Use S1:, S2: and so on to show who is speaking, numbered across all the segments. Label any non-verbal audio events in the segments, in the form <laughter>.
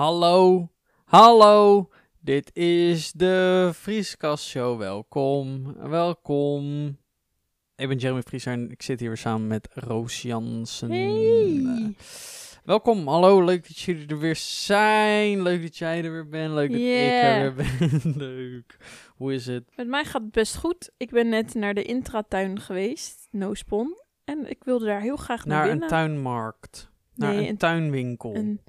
S1: Hallo, hallo. Dit is de Vrieskast Show. Welkom, welkom. Ik ben Jeremy Vrieser en ik zit hier weer samen met Roos Jansen.
S2: Hey.
S1: Welkom, hallo. Leuk dat jullie er weer zijn. Leuk dat jij er weer bent. Leuk dat ik er weer ben. <laughs> Leuk. Hoe is het?
S2: Met mij gaat het best goed. Ik ben net naar de intratuin geweest, No Spon. En ik wilde daar heel graag naar,
S1: Naar een
S2: binnen.
S1: tuinmarkt. Naar
S2: Nee,
S1: een,
S2: een-
S1: tuinwinkel.
S2: Een,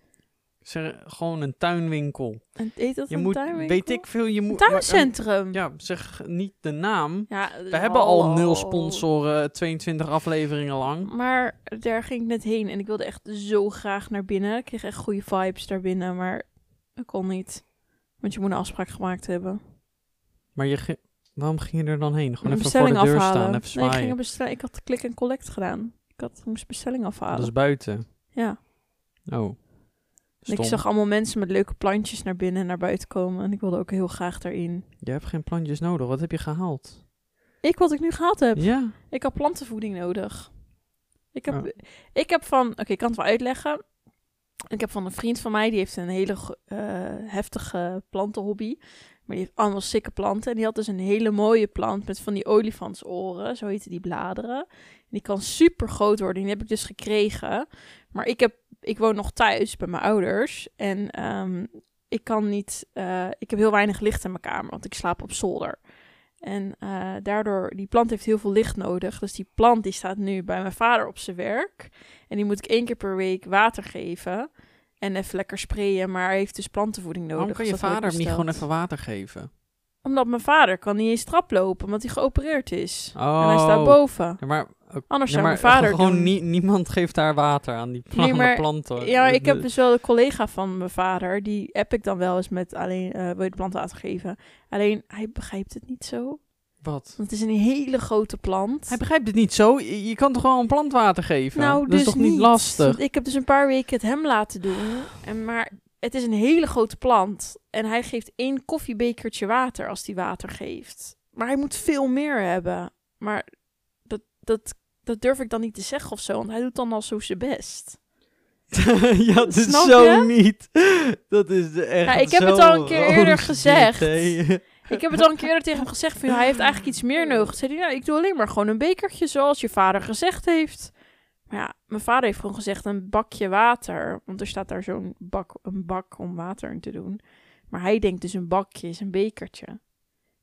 S1: Zeg, gewoon een tuinwinkel.
S2: een, heet dat
S1: Je
S2: een
S1: moet,
S2: tuinwinkel?
S1: weet ik veel, je moet...
S2: tuincentrum.
S1: Ja, zeg niet de naam.
S2: Ja,
S1: We hebben al
S2: hallo.
S1: nul sponsoren, 22 afleveringen lang.
S2: Maar daar ging ik net heen en ik wilde echt zo graag naar binnen. Ik kreeg echt goede vibes daar binnen, maar dat kon niet. Want je moet een afspraak gemaakt hebben.
S1: Maar je waarom ging je er dan heen? Gewoon
S2: Een
S1: even voor de
S2: bestelling
S1: deur
S2: afhalen.
S1: staan, even
S2: nee, ik,
S1: zwaaien.
S2: ging bestel- ik had klik en collect gedaan. Ik had, moest bestelling afhalen.
S1: Dat is buiten.
S2: Ja.
S1: Oh.
S2: Ik zag allemaal mensen met leuke plantjes naar binnen en naar buiten komen. En ik wilde ook heel graag daarin.
S1: Je hebt geen plantjes nodig. Wat heb je gehaald?
S2: Ik wat ik nu gehad heb.
S1: Ja.
S2: Ik had plantenvoeding nodig. Ik heb,
S1: Oh.
S2: ik heb van... Oké, ik kan het wel uitleggen. Ik heb van een vriend van mij, die heeft een hele eh, heftige plantenhobby. Maar die heeft allemaal sikke planten. En die had dus een hele mooie plant met van die olifantsoren. Zo heten die bladeren. En die kan super groot worden. Die heb ik dus gekregen. Maar ik, heb, ik woon nog thuis bij mijn ouders. En ehm, ik kan niet... eh, ik heb heel weinig licht in mijn kamer, want ik slaap op zolder. En eh, daardoor, die plant heeft heel veel licht nodig. Dus die plant die staat nu bij mijn vader op zijn werk. En die moet ik één keer per week water geven. En even lekker sprayen, maar hij heeft dus plantenvoeding nodig.
S1: Waarom kan je
S2: dus heb
S1: vader hem niet gewoon even water geven?
S2: Omdat mijn vader kan niet eens trap lopen, omdat hij geopereerd is.
S1: Oh.
S2: En hij staat boven.
S1: Ja, maar, ook-
S2: Anders
S1: ja,
S2: zou
S1: maar
S2: mijn vader
S1: gewoon
S2: doen.
S1: nie- niemand geeft daar water aan die pla-
S2: Nee, <laughs> maar-
S1: planten.
S2: Ja, ik heb dus wel de collega van mijn vader. Die app ik dan wel eens met alleen, eh wil je de plant water geven. Alleen, hij begrijpt het niet zo.
S1: Wat?
S2: Want het is een hele grote plant.
S1: Hij begrijpt het niet zo. Je, kan toch gewoon een plant water geven?
S2: Nou,
S1: dat
S2: dus
S1: is toch niet, lastig?
S2: Ik heb dus een paar weken het hem laten doen. En maar het is een hele grote plant. En hij geeft één koffiebekertje water als hij water geeft. Maar hij moet veel meer hebben. Maar dat, dat, dat durf ik dan niet te zeggen of zo. Want hij doet dan al zo zijn best. <laughs>
S1: ja, dat is zo niet. Dat is de echt
S2: Ja, ik heb het al een keer eerder <laughs>
S1: roos
S2: gezegd. Ik heb het al een keer tegen hem gezegd. Van, hij heeft eigenlijk iets meer nodig. Zei hij, nou, ik doe alleen maar gewoon een bekertje zoals je vader gezegd heeft. Maar ja, mijn vader heeft gewoon gezegd een bakje water. Want er staat daar zo'n bak, een bak om water in te doen. Maar hij denkt dus een bakje is een bekertje.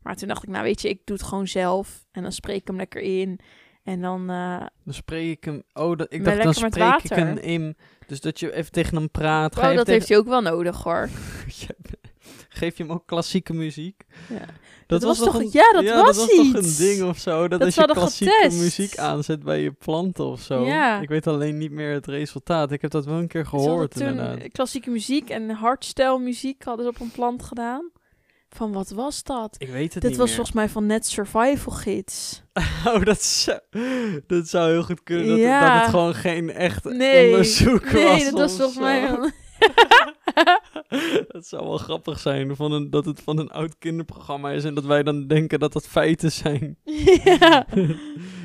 S2: Maar toen dacht ik, nou weet je, ik doe het gewoon zelf. En dan spreek ik hem lekker in. En dan, eh,
S1: Dan spreek ik hem... Oh, dat, ik dacht, dan spreek ik hem in. Dus dat je even tegen hem praat.
S2: Oh, dat heeft hij ook wel nodig hoor. <laughs>
S1: Geef je hem ook klassieke muziek?
S2: Ja.
S1: Dat,
S2: was
S1: toch
S2: toch-
S1: een-
S2: ja, dat was
S1: toch een ding of zo. Dat,
S2: Dat
S1: als je klassieke
S2: getest.
S1: muziek aanzet bij je planten of zo.
S2: Ja.
S1: Ik weet alleen niet meer het resultaat. Ik heb dat wel een keer gehoord inderdaad.
S2: klassieke muziek en hardstyle muziek hadden ze op een plant gedaan. Van wat was dat?
S1: Ik weet het
S2: Dit
S1: niet
S2: was
S1: meer.
S2: volgens mij van Net Survival Gids. <laughs>
S1: Oh, dat zou, dat zou heel goed kunnen. Dat,
S2: Ja.
S1: het, dat het gewoon geen echt
S2: Nee,
S1: onderzoek
S2: nee,
S1: was.
S2: dat was volgens mij... <laughs>
S1: dat zou wel grappig zijn. Van een, dat het van een oud kinderprogramma is. En dat wij dan denken dat dat feiten zijn. <laughs>
S2: ja.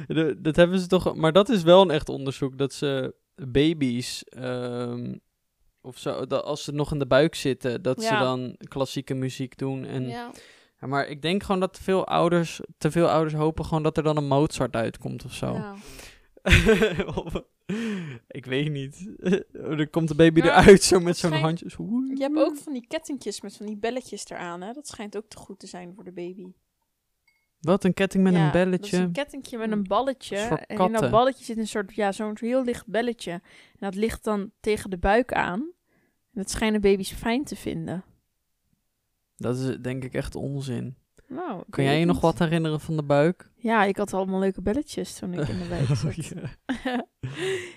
S2: <laughs>
S1: Dat hebben ze toch. Maar dat is wel een echt onderzoek. Dat ze baby's. ehm, of zo. Dat als ze nog in de buik zitten. Dat ze dan klassieke muziek doen. En,
S2: ja.
S1: ja, maar ik denk gewoon dat veel ouders. Te veel ouders hopen gewoon dat er dan een Mozart uitkomt of zo. <laughs> Ik weet niet. <laughs> Er komt de baby
S2: Maar
S1: eruit zo met zo'n handjes.
S2: Je hebt ook van die kettingjes met van die belletjes eraan. Hè? Dat schijnt ook te goed te zijn voor de baby.
S1: Wat, een ketting met
S2: Ja,
S1: een belletje?
S2: Dat is een kettingje met een balletje. En in dat balletje zit een soort, ja, zo'n heel licht belletje. En dat ligt dan tegen de buik aan. En dat schijnen baby's fijn te vinden.
S1: Dat is denk ik echt onzin.
S2: Nou,
S1: Kan jij je nog wat herinneren van de buik?
S2: Ja, ik had allemaal leuke belletjes toen ik in de buik <laughs> zat. <laughs>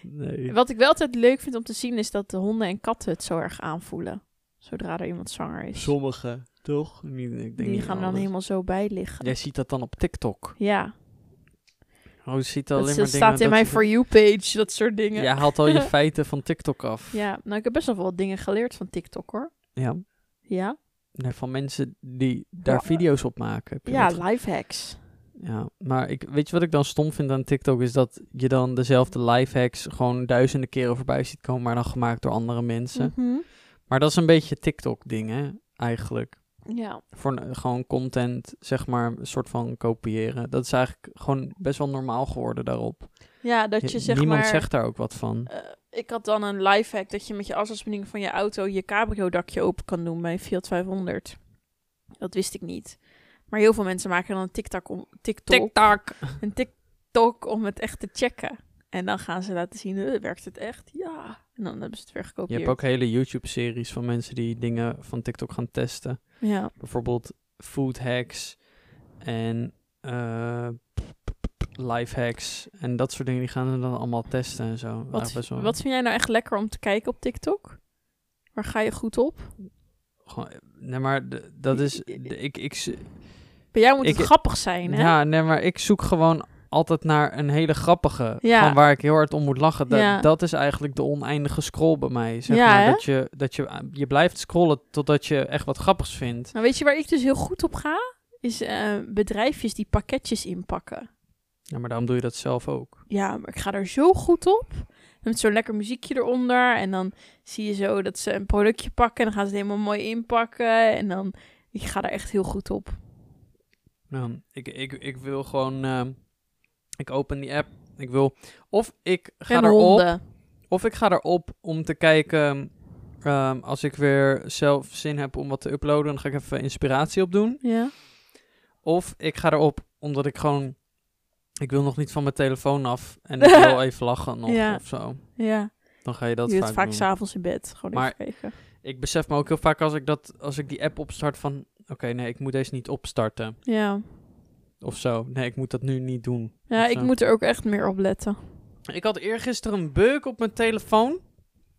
S1: Nee.
S2: Wat ik wel altijd leuk vind om te zien is dat de honden en katten het zo erg aanvoelen. Zodra er iemand zwanger is.
S1: Sommige, toch? Niet, ik denk
S2: Die gaan dan helemaal zo bij liggen.
S1: Jij ziet dat dan op TikTok.
S2: Ja,
S1: Oh, je ziet alleen maar
S2: dat
S1: dingen...
S2: staat in mijn For You page, dat soort dingen.
S1: Jij haalt al je <laughs> feiten van TikTok af.
S2: Ja, nou ik heb best wel wat dingen geleerd van TikTok hoor.
S1: Ja.
S2: Ja,
S1: Nee, van mensen die daar
S2: Ja.
S1: video's op maken. Je
S2: ja
S1: dat
S2: lifehacks.
S1: Ja, maar ik, weet je wat ik dan stom vind aan TikTok? Is dat je dan dezelfde lifehacks gewoon duizenden keren voorbij ziet komen, maar dan gemaakt door andere mensen.
S2: Mhm.
S1: Maar dat is een beetje TikTok-ding, hè, eigenlijk.
S2: Ja.
S1: Voor gewoon content, zeg maar, een soort van kopiëren. Dat is eigenlijk gewoon best wel normaal geworden daarop.
S2: Ja, dat je zeg
S1: Niemand
S2: maar...
S1: zegt daar ook wat van.
S2: eh, ik had dan een lifehack dat je met je afstandsbediening van je auto je cabrio-dakje open kan doen bij Fiat 500. Dat wist ik niet. Maar heel veel mensen maken dan een TikTok om, TikTok,
S1: TikTok!
S2: een TikTok om het echt te checken. En dan gaan ze laten zien, eh, werkt het echt? Ja. En dan hebben ze het weer
S1: Je
S2: gekopieerd.
S1: hebt ook hele YouTube-series van mensen die dingen van TikTok gaan testen.
S2: Ja.
S1: Bijvoorbeeld food hacks en eh life hacks en dat soort dingen. Die gaan er dan allemaal testen en zo.
S2: Wat,
S1: Ja, best wel-
S2: wat vind jij nou echt lekker om te kijken op TikTok? Waar ga je goed op?
S1: Gewoon, nee, maar dat is... ik, ik,
S2: Bij jou moet
S1: Ik-
S2: het grappig zijn, hè?
S1: ja, nee, maar ik zoek gewoon altijd naar een hele grappige.
S2: Ja.
S1: Van waar ik heel hard om moet lachen. Da-
S2: Ja.
S1: Dat is eigenlijk de oneindige scroll bij mij. Zeg
S2: Ja,
S1: maar
S2: hè?
S1: dat, je, dat je, je blijft scrollen totdat je echt wat grappigs vindt.
S2: Nou, weet je waar ik dus heel goed op ga? Is eh, bedrijfjes die pakketjes inpakken.
S1: Ja, maar daarom doe je dat zelf ook.
S2: Ja, maar ik ga er zo goed op. Met zo'n lekker muziekje eronder. En dan zie je zo dat ze een productje pakken. En dan gaan ze het helemaal mooi inpakken. En dan, ik ga er echt heel goed op.
S1: Nou, ik, ik, ik wil gewoon... ehm, ik open die app. Ik wil... Of ik ga
S2: en
S1: erop...
S2: honden.
S1: Of ik ga erop om te kijken... ehm, als ik weer zelf zin heb om wat te uploaden... dan ga ik even inspiratie opdoen.
S2: Ja.
S1: Of ik ga erop omdat ik gewoon... Ik wil nog niet van mijn telefoon af. En <laughs> ik wil even lachen nog
S2: Ja.
S1: of zo.
S2: Ja,
S1: Dan ga je dat
S2: je
S1: vaak,
S2: vaak s'avonds in bed. Gewoon
S1: Maar-
S2: even.
S1: Ik besef me ook heel vaak als ik, dat, als ik die app opstart van... Oké, nee, ik moet deze niet opstarten.
S2: Ja,
S1: Of zo. Nee, ik moet dat nu niet doen.
S2: ja ik moet er ook echt meer op letten.
S1: Ik had eergisteren een bug op mijn telefoon.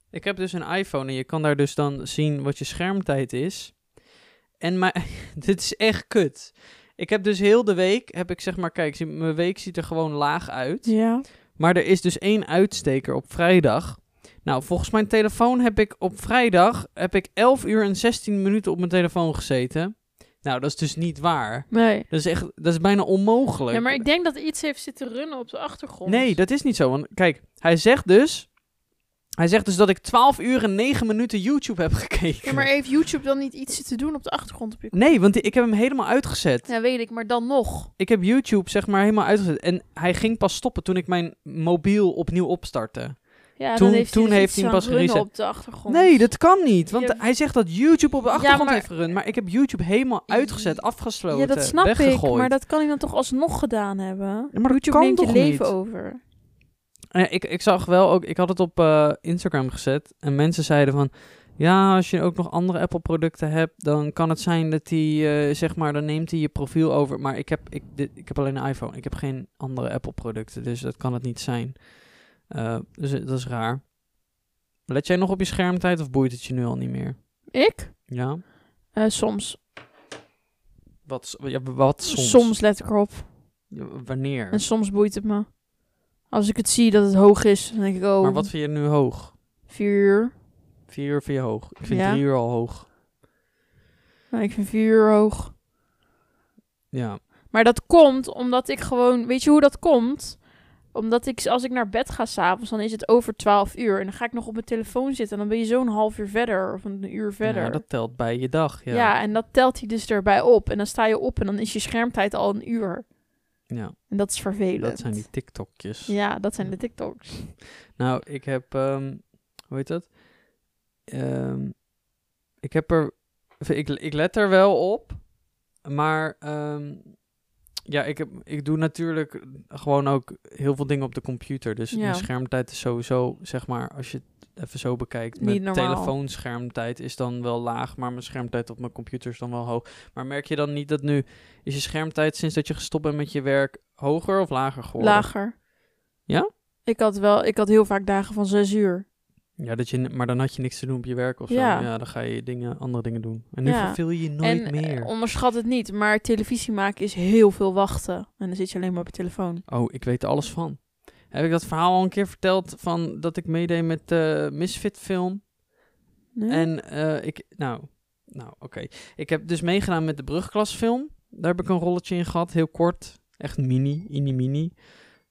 S1: Ik heb dus een iPhone en je kan daar dus dan zien wat je schermtijd is. En mijn, <laughs> dit is echt kut. Ik heb dus heel de week, heb ik zeg maar, kijk, mijn week ziet er gewoon laag uit.
S2: Ja.
S1: Maar er is dus één uitsteker op vrijdag. Nou, volgens mijn telefoon heb ik op vrijdag heb ik 11 uur en 16 minuten op mijn telefoon gezeten. Nou, dat is dus niet waar.
S2: Nee.
S1: Dat is echt, dat is bijna onmogelijk.
S2: Ja, maar ik denk dat iets heeft zitten runnen op de achtergrond.
S1: Nee, dat is niet zo. Want kijk, hij zegt dus. Hij zegt dus dat ik 12 uur en 9 minuten YouTube heb gekeken.
S2: Ja, maar heeft YouTube dan niet iets zitten doen op de achtergrond op je
S1: Nee, want ik heb hem helemaal uitgezet.
S2: Ja, weet ik, maar dan nog.
S1: Ik heb YouTube zeg maar helemaal uitgezet. En hij ging pas stoppen toen ik mijn mobiel opnieuw opstartte.
S2: Ja,
S1: Toen-
S2: heeft
S1: toen
S2: hij dus
S1: heeft hij hem
S2: aan
S1: pas gereset.
S2: op de achtergrond.
S1: Nee, dat kan niet. Want
S2: Ja,
S1: hij zegt dat YouTube op de achtergrond
S2: maar-
S1: heeft gerund. Maar ik heb YouTube helemaal uitgezet, afgesloten,
S2: Ja, dat snap
S1: weggegooid.
S2: ik, maar dat kan hij dan toch alsnog gedaan hebben?
S1: Ja, maar
S2: YouTube neemt je leven
S1: niet?
S2: over.
S1: Ja, ik, ik zag wel ook, ik had het op eh, Instagram gezet en mensen zeiden van, ja, als je ook nog andere Apple producten hebt, dan kan het zijn dat die, eh, zeg maar, dan neemt hij je profiel over. Maar ik heb, ik, dit, ik heb alleen een iPhone, ik heb geen andere Apple producten, dus dat kan het niet zijn. Eh, dus dat is raar. Let jij nog op je schermtijd of boeit het je nu al niet meer?
S2: Ik?
S1: Ja?
S2: Soms.
S1: Wat, ja, wat soms?
S2: soms. let ik erop.
S1: Ja, wanneer?
S2: En soms boeit het me. Als ik het zie dat het hoog is, dan denk ik, oh,
S1: Maar wat vind je nu hoog?
S2: vier uur.
S1: Vier uur vind je hoog? Ik vind
S2: Ja.
S1: drie uur al hoog.
S2: Nou, ik vind vier uur hoog.
S1: Ja.
S2: Maar dat komt omdat ik gewoon... Weet je hoe dat komt? Omdat ik, als ik naar bed ga s'avonds, dan is het over 12 uur. En dan ga ik nog op mijn telefoon zitten. En dan ben je zo'n half uur verder. Of een uur verder.
S1: Ja, dat telt bij je dag. Ja.
S2: ja. en dat telt hij dus erbij op. En dan sta je op en dan is je schermtijd al een uur.
S1: Ja.
S2: En dat is vervelend.
S1: Dat zijn die TikTokjes.
S2: Ja, dat zijn de TikToks.
S1: Nou, ik heb, ehm, hoe heet dat? Ehm, ik heb er, ik, ik let er wel op, maar ehm, ja, ik, heb, ik doe natuurlijk gewoon ook heel veel dingen op de computer. Dus
S2: Ja.
S1: mijn schermtijd is sowieso, zeg maar, als je het even zo bekijkt,
S2: Niet
S1: mijn
S2: normaal.
S1: telefoonschermtijd is dan wel laag, maar mijn schermtijd op mijn computer is dan wel hoog. Maar merk je dan niet dat nu, is je schermtijd sinds dat je gestopt bent met je werk hoger of lager geworden?
S2: Lager.
S1: Ja?
S2: Ik had wel, ik had heel vaak dagen van zes uur.
S1: Ja, dat je, maar dan had je niks te doen op je werk of zo.
S2: Ja.
S1: Ja, dan ga je dingen, andere dingen doen. En nu
S2: Ja.
S1: verveel je je nooit
S2: en
S1: meer.
S2: eh, onderschat het niet, maar televisie maken is heel veel wachten. En dan zit je alleen maar op je telefoon.
S1: Oh, ik weet er alles van. Heb ik dat verhaal al een keer verteld van dat ik meedeed met de Misfit film?
S2: Nee?
S1: En eh, ik, nou, nou oké. Ik heb dus meegedaan met de brugklasfilm. Daar heb ik een rolletje in gehad, heel kort. Echt mini, mini, mini.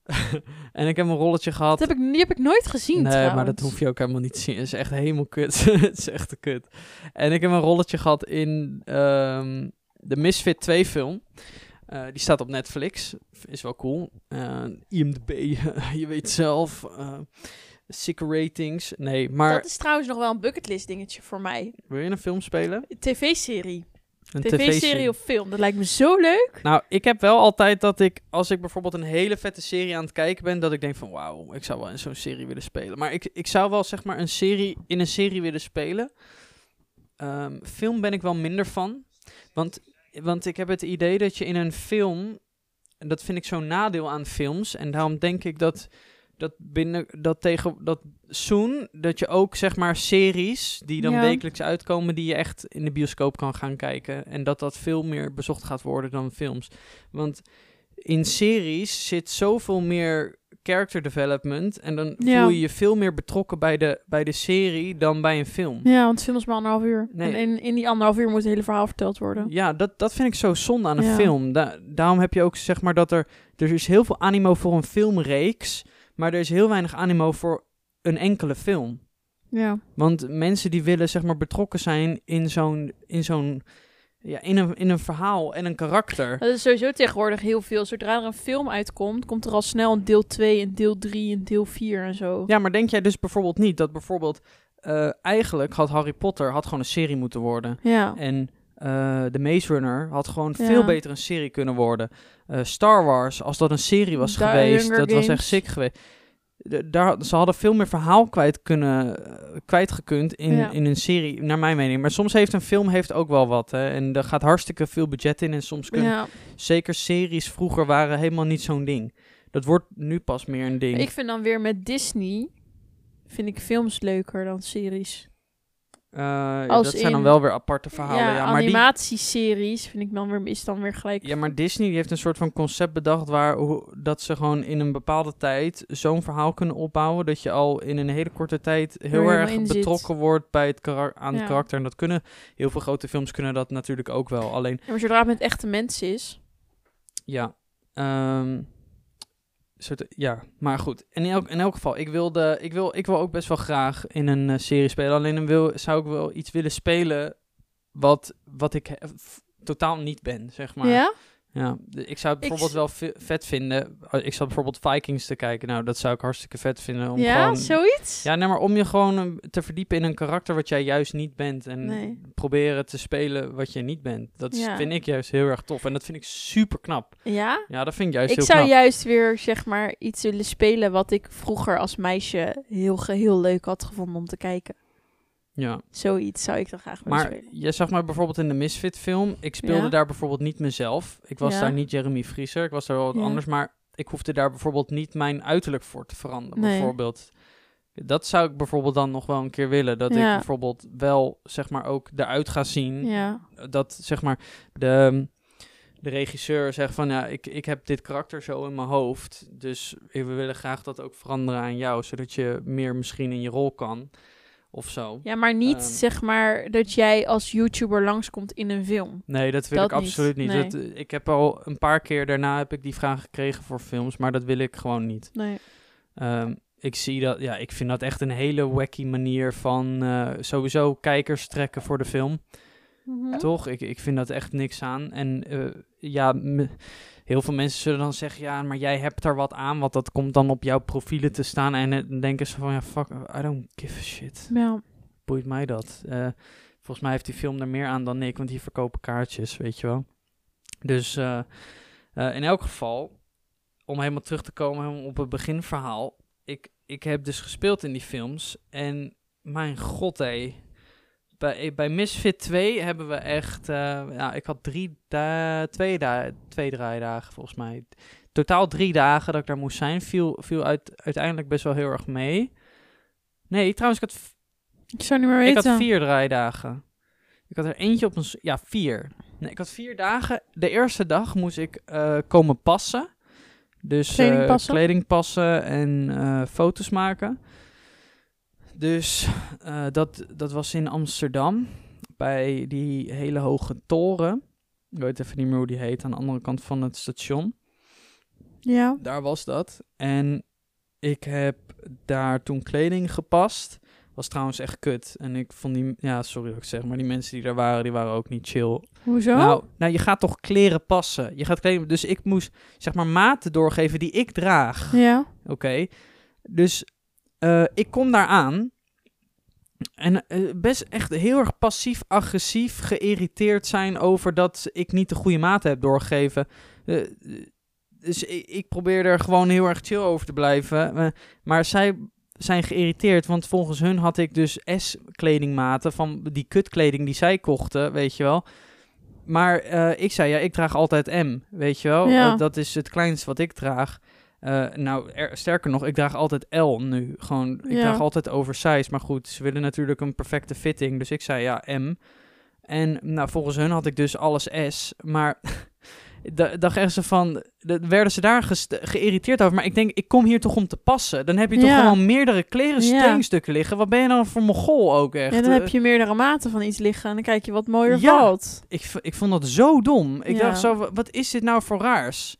S1: <laughs> en ik heb een rolletje gehad.
S2: Dat heb ik, die heb ik nooit gezien
S1: Nee,
S2: trouwens.
S1: maar dat hoef je ook helemaal niet te zien. Het is echt helemaal kut. <laughs> het is echt kut. En ik heb een rolletje gehad in ehm, de Misfit 2 film. Eh, die staat op Netflix. Is wel cool. Eh, IMDb, <laughs> je weet zelf. eh sick ratings. Nee, maar
S2: Dat is trouwens nog wel een bucketlist dingetje voor mij.
S1: wil je een film spelen?
S2: TV-serie.
S1: Een
S2: TV-serie of film. Dat lijkt me zo leuk.
S1: Nou, ik heb wel altijd dat ik, als ik bijvoorbeeld een hele vette serie aan het kijken ben, dat ik denk van wauw, ik zou wel in zo'n serie willen spelen. Maar ik, ik zou wel zeg maar een serie in een serie willen spelen. Ehm, film ben ik wel minder van. Want, want ik heb het idee dat je in een film, en dat vind ik zo'n nadeel aan films, en daarom denk ik dat, dat binnen, dat tegen, dat soon, dat je ook zeg maar series die dan
S2: Ja.
S1: wekelijks uitkomen, die je echt in de bioscoop kan gaan kijken. En dat dat veel meer bezocht gaat worden dan films. Want in series zit zoveel meer character development. En dan
S2: Ja.
S1: voel je je veel meer betrokken bij de, bij de serie dan bij een film.
S2: Ja, want film is maar anderhalf uur.
S1: Nee.
S2: En in, in die anderhalf uur moet het hele verhaal verteld worden.
S1: Ja, dat, dat vind ik zo zonde aan een
S2: Ja.
S1: film. Da- daarom heb je ook zeg maar dat er... Er is heel veel animo voor een filmreeks. Maar er is heel weinig animo voor een enkele film.
S2: Ja.
S1: Want mensen die willen zeg maar betrokken zijn in zo'n... In zo'n ja, in een, in een verhaal en een karakter.
S2: Dat is sowieso tegenwoordig heel veel. Zodra er een film uitkomt, komt er al snel een deel 2, een deel 3, een deel 4 en zo.
S1: Ja, maar denk jij dus bijvoorbeeld niet dat bijvoorbeeld... eh, eigenlijk had Harry Potter had gewoon een serie moeten worden.
S2: Ja.
S1: En eh de Maze Runner had gewoon
S2: Ja.
S1: veel beter een serie kunnen worden. Eh, Star Wars, als dat een serie was geweest,
S2: Hunger
S1: dat was echt sick geweest. De- daar, ze hadden veel meer verhaal kwijt kunnen, eh, kwijtgekund in,
S2: Ja.
S1: in een serie, naar mijn mening. Maar soms heeft een film heeft ook wel wat. Hè? En er gaat hartstikke veel budget in. En soms kunnen,
S2: ja.
S1: zeker series vroeger waren helemaal niet zo'n ding. Dat wordt nu pas meer een ding.
S2: Ik vind dan weer met Disney, vind ik films leuker dan series.
S1: Eh, dat zijn dan wel weer aparte verhalen.
S2: ja,
S1: Ja, maar die,
S2: animatieseries vind ik dan weer, is dan weer gelijk.
S1: Ja, maar Disney die heeft een soort van concept bedacht waar hoe, dat ze gewoon in een bepaalde tijd zo'n verhaal kunnen opbouwen dat je al in een hele korte tijd heel erg
S2: zit.
S1: betrokken wordt bij het karak- aan het
S2: Ja.
S1: karakter. En dat kunnen heel veel grote films kunnen dat natuurlijk ook wel. Alleen
S2: Ja, maar zodra het met echte mensen is.
S1: ja, ehm, soort, ja, maar goed. In elk, in elk geval, ik, wilde, ik, wil, ik wil ook best wel graag in een eh, serie spelen. Alleen dan wil, zou ik wel iets willen spelen wat, wat ik totaal niet ben, zeg maar.
S2: Ja?
S1: Ja, ik zou het bijvoorbeeld wel ve- vet vinden. uh, Ik zat bijvoorbeeld Vikings te kijken. Nou, dat zou ik hartstikke vet vinden. Om
S2: ja,
S1: gewoon,
S2: zoiets?
S1: Ja, nee, maar om je gewoon um, te verdiepen in een karakter wat jij juist niet bent. En
S2: Nee.
S1: proberen te spelen wat je niet bent. Dat
S2: Ja.
S1: vind ik juist heel erg tof. En dat vind ik super knap.
S2: Ja?
S1: Ja, dat vind ik juist
S2: Ik
S1: heel
S2: zou
S1: knap.
S2: juist weer, zeg maar, iets willen spelen wat ik vroeger als meisje heel, ge- heel leuk had gevonden om te kijken.
S1: Ja.
S2: Zoiets zou ik dan graag willen
S1: Maar
S2: spelen.
S1: je zag mij bijvoorbeeld in de Misfit film. Ik speelde
S2: Ja.
S1: daar bijvoorbeeld niet mezelf. Ik was
S2: Ja.
S1: daar niet Jeremy Vriezer. Ik was daar wel wat
S2: Ja.
S1: anders. Maar ik hoefde daar bijvoorbeeld niet mijn uiterlijk voor te veranderen.
S2: Nee.
S1: Bijvoorbeeld. Dat zou ik bijvoorbeeld dan nog wel een keer willen. Dat ik bijvoorbeeld wel, zeg maar, ook eruit ga zien.
S2: Ja.
S1: Dat, zeg maar, de, de regisseur zegt van... Ja, ik, ik heb dit karakter zo in mijn hoofd. Dus we willen graag dat ook veranderen aan jou. Zodat je meer misschien in je rol kan. Of zo.
S2: ja, maar niet,
S1: Ehm.
S2: zeg maar, dat jij als YouTuber langskomt in een film.
S1: Nee, dat wil
S2: Dat
S1: ik
S2: niet,
S1: absoluut niet.
S2: nee.
S1: Dat, eh, ik heb al een paar keer daarna heb ik die vraag gekregen voor films, maar dat wil ik gewoon niet.
S2: Nee.
S1: Ehm, ik zie dat, ja, ik vind dat echt een hele wacky manier van eh, sowieso kijkers trekken voor de film.
S2: Mhm.
S1: Toch? Ik, ik vind dat echt niks aan. En eh, ja, heel veel mensen zullen dan zeggen, ja, maar jij hebt er wat aan, want dat komt dan op jouw profielen te staan. En eh, dan denken ze van, ja, fuck, I don't give a shit
S2: Ja.
S1: boeit mij dat? Eh, volgens mij heeft die film er meer aan dan ik, want die verkopen kaartjes, weet je wel. Dus eh, in elk geval, om helemaal terug te komen op het beginverhaal. Ik, ik heb dus gespeeld in die films en mijn god hé. Bij, bij Misfit 2 hebben we echt, eh, ja, ik had drie da twee, da twee draaidagen volgens mij. Totaal drie dagen dat ik daar moest zijn, viel, viel uit, uiteindelijk best wel heel erg mee. Nee, trouwens, ik had
S2: Ik zou niet meer
S1: ik
S2: weten.
S1: had vier draaidagen. Ik had er eentje op een... Ja, vier. Nee, ik had vier dagen. De eerste dag moest ik eh, komen passen. Dus
S2: Kleding
S1: eh,
S2: passen?
S1: kleding passen en eh, foto's maken. Dus eh, dat, dat was in Amsterdam. Bij die hele hoge toren. Ik weet even niet meer hoe die heet. Aan de andere kant van het station.
S2: Ja.
S1: Daar was dat. En ik heb daar toen kleding gepast. Was trouwens echt kut. En ik vond die... Ja, sorry dat ik zeg, maar die mensen die daar waren, die waren ook niet chill.
S2: Hoezo?
S1: Nou, nou, je gaat toch kleren passen. Je gaat kleden... Dus ik moest, zeg maar, maten doorgeven die ik draag.
S2: ja.
S1: Oké. Dus eh, ik kom daar aan. En eh, best echt heel erg passief-agressief geïrriteerd zijn over dat ik niet de goede maat heb doorgegeven. Eh, dus ik, ik probeer er gewoon heel erg chill over te blijven. Maar zij zijn geïrriteerd, want volgens hun had ik dus S-kledingmaten van die kutkleding die zij kochten, weet je wel. Maar ik zei, ja, ik draag altijd M, weet je wel.
S2: Ja.
S1: Dat is het kleinste wat ik draag. Eh, nou, er- sterker nog, ik draag altijd L nu. Gewoon, ik
S2: Ja.
S1: draag altijd oversized. Maar goed, ze willen natuurlijk een perfecte fitting. Dus ik zei ja, M. En nou, volgens hun had ik dus alles S. Maar <laughs> da- dacht echt zo van, werden ze daar geïrriteerd over. Maar ik denk, ik kom hier toch om te passen. Dan heb je toch
S2: Ja.
S1: gewoon meerdere kleren
S2: Ja.
S1: kledingstukken liggen. Wat ben je dan voor mogol ook echt?
S2: Ja, dan
S1: Eh,
S2: heb je meerdere maten van iets liggen en dan kijk je wat mooier
S1: Ja.
S2: valt.
S1: ik, ik vond dat zo dom. Ik dacht zo, wa- wat is dit nou voor raars?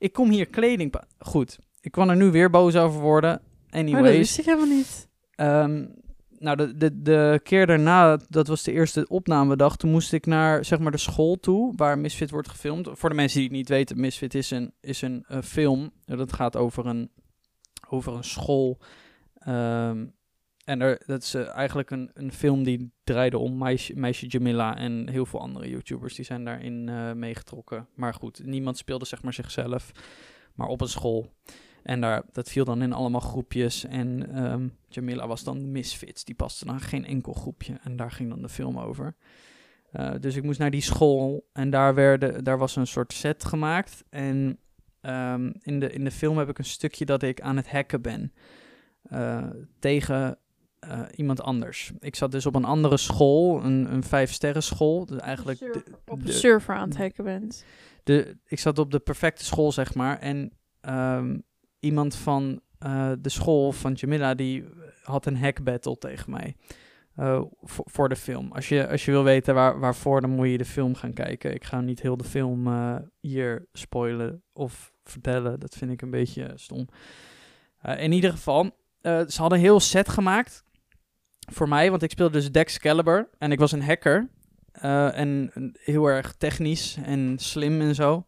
S1: Ik kom hier kleding... Goed, ik kan er nu weer boos over worden.
S2: Maar dat
S1: Anyways.
S2: wist ik helemaal niet.
S1: Ehm, nou, de, de, de keer daarna, dat was de eerste opnamedag, toen moest ik naar zeg maar de school toe, waar Misfit wordt gefilmd. Voor de mensen die het niet weten, Misfit is een, is een eh, film. Dat gaat over een, over een school. Ehm, en er, dat is eh, eigenlijk een, een film die draaide om meisje, Jamila en heel veel andere YouTubers die zijn daarin eh, meegetrokken. Maar goed, niemand speelde zeg maar zichzelf, maar op een school. En daar, dat viel dan in allemaal groepjes. En ehm, Jamila was dan misfits. Die paste dan geen enkel groepje. En daar ging dan de film over. Eh, dus ik moest naar die school. En daar, werden, daar was een soort set gemaakt. En ehm, in, de, in de film heb ik een stukje dat ik aan het hacken ben. tegen eh, iemand anders. Ik zat dus op een andere school. Een, een vijf-sterren school. Dus eigenlijk de-
S2: op een
S1: de-
S2: server aan het hacken bent.
S1: de, ik zat op de perfecte school, zeg maar. En ehm, iemand van eh, de school van Jamila, die had een hack battle tegen mij. eh, voor, voor de film. Als je, als je wil weten waar, waarvoor, dan moet je de film gaan kijken. Ik ga niet heel de film hier spoilen of vertellen. Dat vind ik een beetje stom. In ieder geval, ze hadden een heel set gemaakt voor mij, want ik speelde dus Dex Caliber en ik was een hacker. Eh, en heel erg technisch en slim en zo.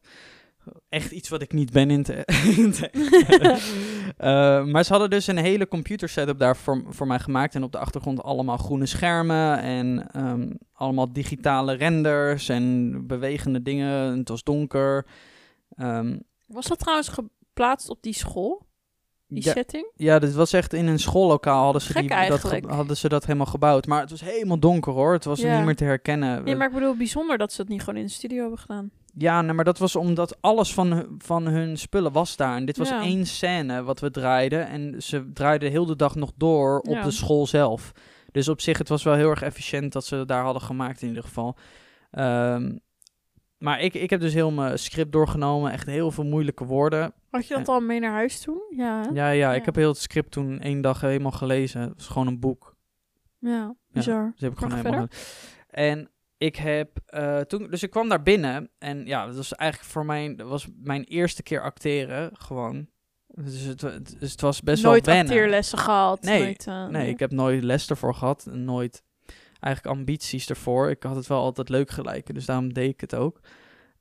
S1: Echt iets wat ik niet ben in te. <laughs> in te- <laughs> Eh, maar ze hadden dus een hele computer setup daar voor, voor mij gemaakt. En op de achtergrond allemaal groene schermen. En ehm, allemaal digitale renders en bewegende dingen. Het was donker. Ehm,
S2: Was dat trouwens geplaatst op die school? Die
S1: ja,
S2: setting?
S1: ja, dit was echt in een schoollokaal hadden ze,
S2: Gek
S1: die, dat, hadden ze dat helemaal gebouwd. Maar het was helemaal donker hoor. Het was
S2: Ja.
S1: niet meer te herkennen.
S2: Nee, maar ik bedoel bijzonder dat ze het niet gewoon in de studio hebben gedaan.
S1: Ja, nee, maar dat was omdat alles van, van hun spullen was daar. En dit was
S2: Ja.
S1: één scène wat we draaiden. En ze draaiden heel de dag nog door op
S2: Ja.
S1: de school zelf. Dus op zich, het was wel heel erg efficiënt dat ze daar hadden gemaakt in ieder geval. Ehm, maar ik, ik heb dus heel mijn script doorgenomen. Echt heel veel moeilijke woorden.
S2: Had je dat al mee naar huis toen? Ja.
S1: Ja, ja, ik
S2: Ja.
S1: heb heel het script toen één dag helemaal gelezen. Het was gewoon een boek.
S2: Ja, bizar.
S1: Dus heb ik gewoon helemaal. En ik heb eh, toen, dus ik kwam daar binnen en ja, dat was eigenlijk voor mij, dat was mijn eerste keer acteren, gewoon. Dus het, dus het was best
S2: nooit
S1: wel wennen.
S2: acteerlessen gehad.
S1: Nee,
S2: nooit, eh,
S1: Nee, ik heb nooit les ervoor gehad, nooit eigenlijk ambities ervoor. Ik had het wel altijd leuk gelijken, dus daarom deed ik het ook.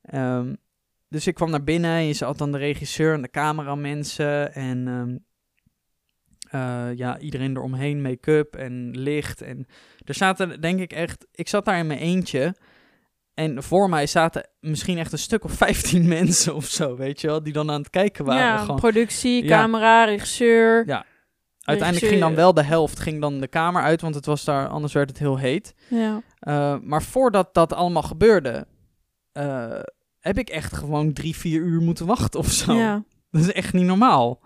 S1: Ehm, dus ik kwam naar binnen en je zat dan de regisseur en de cameramensen en ehm, eh, ja, iedereen eromheen, make-up en licht. En er zaten denk ik echt, ik zat daar in mijn eentje en voor mij zaten misschien echt een stuk of 15 <laughs> mensen of zo, weet je wel, die dan aan het kijken waren.
S2: ja,
S1: gewoon.
S2: productie,
S1: Ja.
S2: camera, regisseur.
S1: Ja. Uiteindelijk ging dan wel de helft ging dan de kamer uit, want het was daar, anders werd het heel heet.
S2: Ja.
S1: Uh, maar voordat dat allemaal gebeurde, uh, heb ik echt gewoon drie, vier uur moeten wachten of zo.
S2: ja. <laughs>
S1: Dat is echt niet normaal.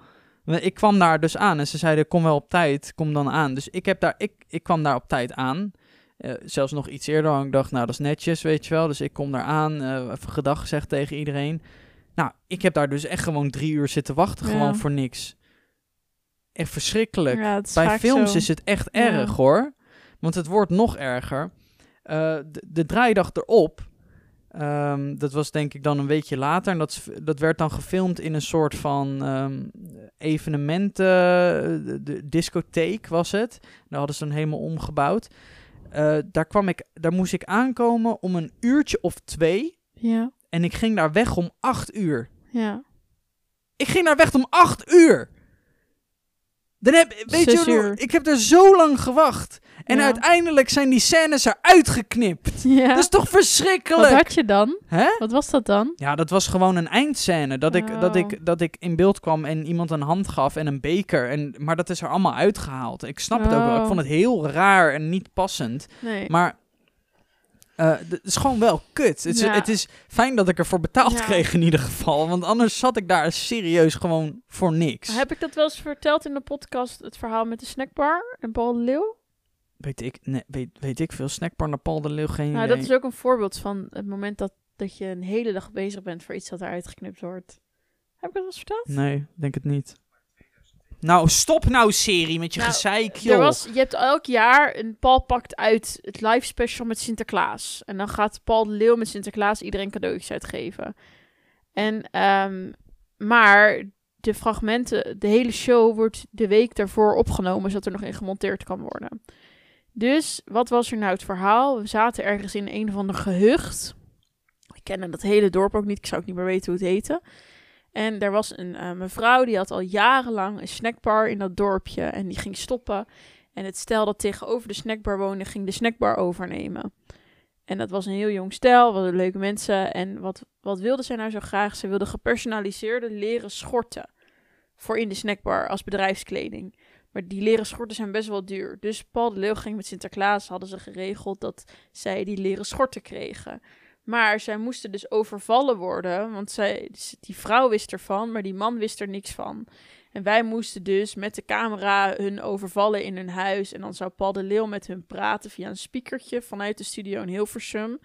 S1: Ik kwam daar dus aan en ze zeiden, kom wel op tijd, kom dan aan. Dus ik, heb daar, ik, ik kwam daar op tijd aan. Uh, zelfs nog iets eerder, want ik dacht, nou dat is netjes, weet je wel. Dus ik kom daar aan, even gedag gezegd tegen iedereen. Nou, ik heb daar dus echt gewoon drie uur zitten wachten,
S2: Ja.
S1: gewoon voor niks. Echt verschrikkelijk.
S2: Ja,
S1: Bij films
S2: zo.
S1: is het echt
S2: Ja.
S1: erg hoor. Want het wordt nog erger. Uh, de, de draaidag erop Ehm, dat was denk ik dan een weekje later. En dat, dat werd dan gefilmd in een soort van ehm evenementen, de, de discotheek was het. Daar hadden ze dan helemaal omgebouwd. Eh, daar, kwam ik, daar moest ik aankomen om een uurtje of twee.
S2: Ja,
S1: En ik ging daar weg om acht uur.
S2: ja.
S1: Ik ging daar weg om acht uur. Dan heb, weet
S2: Zes
S1: je,
S2: uur.
S1: ik heb er zo lang gewacht. En
S2: Ja.
S1: uiteindelijk zijn die scènes eruit geknipt.
S2: ja.
S1: Dat is toch
S2: Wat
S1: verschrikkelijk?
S2: had je dan?
S1: Hè?
S2: Wat was dat dan?
S1: Ja, dat was gewoon een eindscène. Dat ik, dat,
S2: Oh.
S1: ik, dat ik in beeld kwam en iemand een hand gaf en een beker. En, maar dat is er allemaal uitgehaald. Ik snap het ook wel. Ik
S2: Oh.
S1: vond het heel raar en niet passend.
S2: Nee.
S1: Maar eh, het is gewoon wel kut. Het
S2: Ja.
S1: het is fijn dat ik ervoor betaald
S2: Ja.
S1: kreeg in ieder geval. Want anders zat ik daar serieus gewoon voor niks.
S2: Heb ik dat wel eens verteld in de podcast, het verhaal met de snackbar en Paul de Leeuw?
S1: Weet ik, nee, weet, weet ik veel. Snackbar Paul de Leeuw, geen
S2: Nou,
S1: idee.
S2: dat is ook een voorbeeld van het moment dat, dat je een hele dag bezig bent voor iets dat eruit geknipt wordt. Heb ik dat wel eens verteld?
S1: Nee, denk het niet. Nou, stop nou serie met je
S2: Nou,
S1: gezeik, joh.
S2: Er was, je hebt elk jaar een Paul pakt uit het live special met Sinterklaas. En dan gaat Paul de Leeuw met Sinterklaas iedereen cadeautjes uitgeven. En, ehm, maar de fragmenten, de hele show wordt de week daarvoor opgenomen, zodat er nog in gemonteerd kan worden. Dus wat was er nou het verhaal? We zaten ergens in een of ander gehucht. Ik kende dat hele dorp ook niet, ik zou ook niet meer weten hoe het heette. En er was een eh, mevrouw die had al jarenlang een snackbar in dat dorpje en die ging stoppen. En het stel dat tegenover de snackbar woonde, ging de snackbar overnemen. En dat was een heel jong stel, wat leuke mensen. En wat, wat wilde zij nou zo graag? Ze wilde gepersonaliseerde leren schorten voor in de snackbar als bedrijfskleding. Maar die leren schorten zijn best wel duur. Dus Paul de Leeuw ging met Sinterklaas, hadden ze geregeld dat zij die leren schorten kregen. Maar zij moesten dus overvallen worden, want zij, die vrouw wist ervan, maar die man wist er niks van. En wij moesten dus met de camera hun overvallen in hun huis. En dan zou Paul de Leeuw met hun praten via een speakertje vanuit de studio in Hilversum.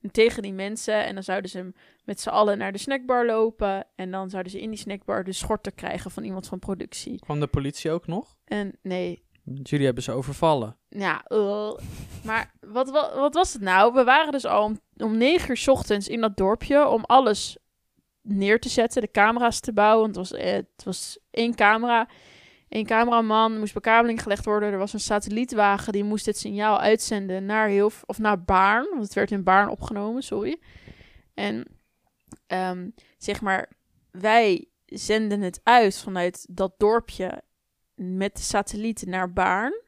S2: En tegen die mensen. En dan zouden ze met z'n allen naar de snackbar lopen. En dan zouden ze in die snackbar de schorten krijgen van iemand van productie.
S1: Kwam de politie ook nog?
S2: En nee,
S1: Jullie hebben ze overvallen.
S2: ja, maar wat, wat, was het nou? We waren dus al om, om negen uur ochtends in dat dorpje om alles neer te zetten, de camera's te bouwen. Het was, eh, het was één camera, één cameraman, er moest bekabeling gelegd worden. Er was een satellietwagen die moest dit signaal uitzenden naar Hilf of naar Baarn, want het werd in Baarn opgenomen, sorry. En ehm, zeg maar, wij zenden het uit vanuit dat dorpje met de satelliet naar Baarn.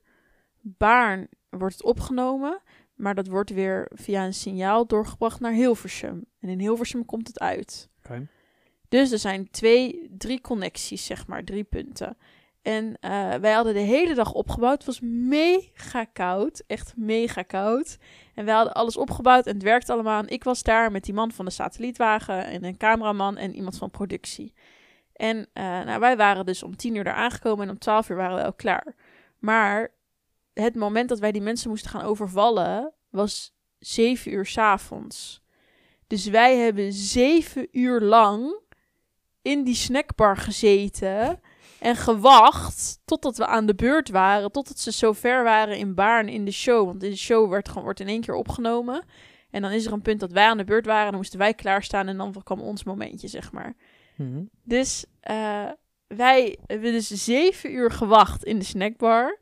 S2: Baarn wordt het opgenomen, maar dat wordt weer via een signaal doorgebracht naar Hilversum. En in Hilversum komt het uit. Dus er zijn twee, drie connecties, zeg maar, drie punten. En eh, wij hadden de hele dag opgebouwd. Het was mega koud, echt mega koud. En wij hadden alles opgebouwd en het werkte allemaal. En ik was daar met die man van de satellietwagen en een cameraman en iemand van productie. En eh, nou, wij waren dus om tien uur daar aangekomen en om twaalf uur waren we al klaar. Maar het moment dat wij die mensen moesten gaan overvallen was zeven uur 's avonds. Dus wij hebben zeven uur lang in die snackbar gezeten en gewacht totdat we aan de beurt waren, totdat ze zo ver waren in Baarn in de show. Want de show werd gewoon wordt in één keer opgenomen. En dan is er een punt dat wij aan de beurt waren, dan moesten wij klaarstaan en dan kwam ons momentje, zeg maar.
S1: Mhm.
S2: Dus eh, wij hebben dus zeven uur gewacht in de snackbar.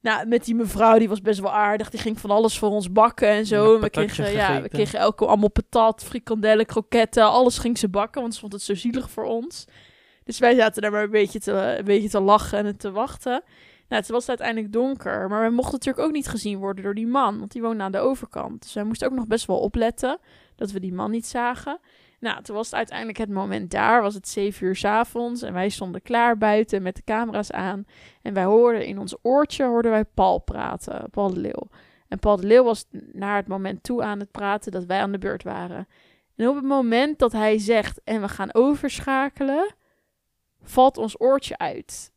S2: Nou, met die mevrouw, die was best wel aardig. Die ging van alles voor ons bakken en zo. We kregen, ja, we kregen elke allemaal patat, frikandellen, kroketten. Alles ging ze bakken, want ze vond het zo zielig voor ons. Dus wij zaten daar maar een beetje te, een beetje te lachen en te wachten. Nou, het was uiteindelijk donker. Maar we mochten natuurlijk ook niet gezien worden door die man. Want die woonde aan de overkant. Dus wij moesten ook nog best wel opletten dat we die man niet zagen. Nou, toen was het uiteindelijk het moment daar. Was het zeven uur 's avonds en wij stonden klaar buiten met de camera's aan. En wij hoorden in ons oortje hoorden wij Paul praten, Paul de Leeuw. En Paul de Leeuw was naar het moment toe aan het praten dat wij aan de beurt waren. En op het moment dat hij zegt en we gaan overschakelen, valt ons oortje uit.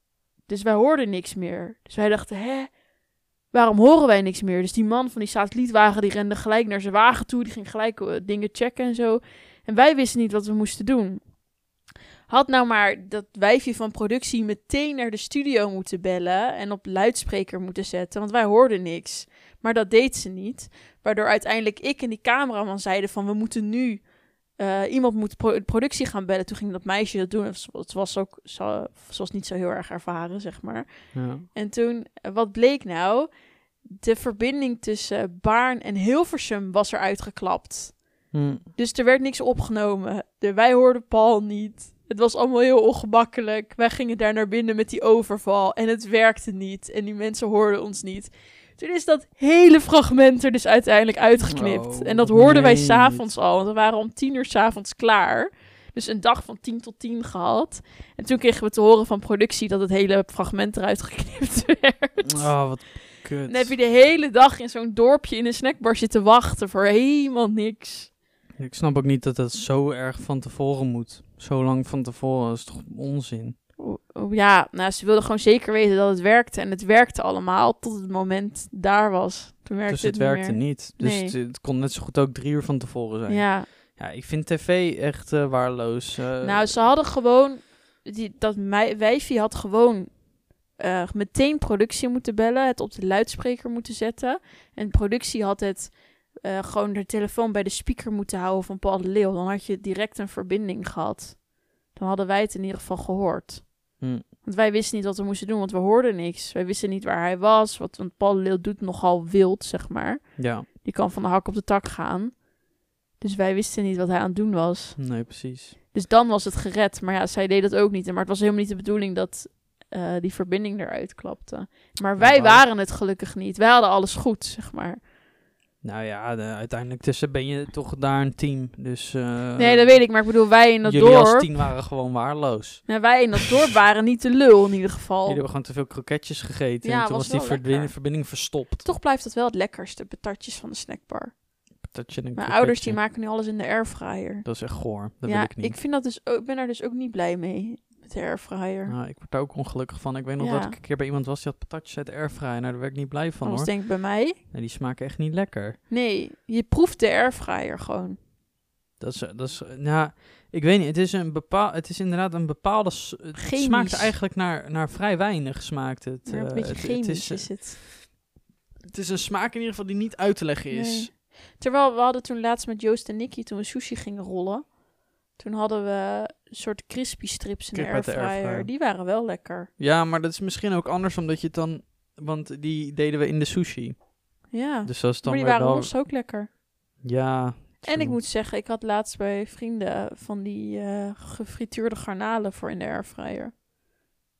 S2: Dus wij hoorden niks meer. Dus wij dachten, hè, waarom horen wij niks meer? Dus die man van die satellietwagen, die rende gelijk naar zijn wagen toe. Die ging gelijk eh, dingen checken en zo. En wij wisten niet wat we moesten doen. Had nou maar dat wijfje van productie meteen naar de studio moeten bellen en op luidspreker moeten zetten, want wij hoorden niks. Maar dat deed ze niet. Waardoor uiteindelijk ik en die cameraman zeiden van we moeten nu... eh, iemand moet pro- productie gaan bellen. Toen ging dat meisje dat doen. Het was- Het was ook zo, ze was niet zo heel erg ervaren, zeg maar.
S1: Ja.
S2: En toen, eh, wat bleek nou? De verbinding tussen Baarn en Hilversum was eruit geklapt.
S1: Hm.
S2: Dus er werd niks opgenomen. De, wij hoorden Paul niet. Het was allemaal heel ongemakkelijk. Wij gingen daar naar binnen met die overval. En het werkte niet. En die mensen hoorden ons niet. Toen is dat hele fragment er dus uiteindelijk uitgeknipt.
S1: Oh,
S2: en dat hoorden wij
S1: nee.
S2: s'avonds al. Want we waren om tien uur s'avonds klaar. Dus een dag van tien tot tien gehad. En toen kregen we te horen van productie dat het hele fragment eruit geknipt <laughs> werd.
S1: Oh, wat kut.
S2: Dan heb je de hele dag in zo'n dorpje in een snackbar zitten wachten voor helemaal niks.
S1: Ik snap ook niet dat dat zo erg van tevoren moet. Zo lang van tevoren, dat is toch onzin?
S2: O- o- Ja, nou, ze wilden gewoon zeker weten dat het werkte. En het werkte allemaal tot het moment daar was. Toen werkte
S1: dus het
S2: niet
S1: werkte
S2: meer.
S1: niet. Dus
S2: Nee.
S1: het, het kon net zo goed ook drie uur van tevoren zijn.
S2: Ja,
S1: Ja, ik vind tv echt eh, waardeloos. eh.
S2: nou, ze hadden gewoon... Die, dat wijfje had gewoon eh, meteen productie moeten bellen. Het op de luidspreker moeten zetten. En productie had het eh, gewoon de telefoon bij de speaker moeten houden van Paul de Leeuw. Dan had je direct een verbinding gehad. Dan hadden wij het in ieder geval gehoord.
S1: Hm.
S2: Want wij wisten niet wat we moesten doen, want we hoorden niks. Wij wisten niet waar hij was. Wat, want Paul de Leeuw doet nogal wild, zeg maar.
S1: Ja,
S2: Die kan van de hak op de tak gaan. Dus wij wisten niet wat hij aan het doen was.
S1: nee, precies.
S2: Dus dan was het gered. Maar ja, zij deed dat ook niet. Maar het was helemaal niet de bedoeling dat eh, die verbinding eruit klapte. Maar wij waren het gelukkig niet. Wij hadden alles goed, zeg maar.
S1: Nou ja, de- uiteindelijk tussen ben je toch daar een team. Dus eh,
S2: nee, dat weet ik. Maar ik bedoel, wij in dat
S1: jullie als
S2: dorp...
S1: team waren gewoon waardeloos.
S2: Nou, wij in dat dorp waren niet de lul in ieder geval.
S1: Jullie hebben gewoon te veel kroketjes gegeten.
S2: Ja,
S1: en toen
S2: was
S1: die verbinding, verbinding verstopt.
S2: Toch blijft dat wel het lekkerste, patatjes van de snackbar.
S1: Dat je een
S2: Mijn ouders die maken nu alles in de airfryer.
S1: Dat is echt goor. Dat
S2: ja,
S1: wil ik niet.
S2: vind dat dus ook, ik ben daar dus ook niet blij mee met de airfryer.
S1: Nou, ik word daar ook ongelukkig van. Ik weet nog
S2: Ja.
S1: dat ik een keer bij iemand was die had patatjes uit de airfryer. Nou, daar werd ik niet blij van
S2: Anders
S1: hoor.
S2: denk ik bij mij.
S1: Nee, die smaken echt niet lekker.
S2: Nee, je proeft de airfryer gewoon.
S1: Dat is, dat is, nou, ik weet niet. Het is, een bepaal, het is inderdaad een bepaalde. Het
S2: Chemisch.
S1: smaakt eigenlijk naar, naar vrij weinig. Smaakt het.
S2: Een
S1: eh,
S2: beetje
S1: het, het
S2: chemisch
S1: is,
S2: is, het.
S1: het is een smaak in ieder geval die niet uit te leggen is.
S2: Nee. Terwijl we hadden toen laatst met Joost en Nicky, toen we sushi gingen rollen. Toen hadden we een soort crispy strips in de airfryer. Die waren wel lekker.
S1: Ja, maar dat is misschien ook anders omdat je het dan. Want die deden we in de sushi.
S2: Ja,
S1: Dus dat is dan
S2: maar die waren
S1: wel.
S2: los ook lekker.
S1: Ja.
S2: En ik moet zeggen, ik had laatst bij vrienden van die eh gefrituurde garnalen voor in de airfryer.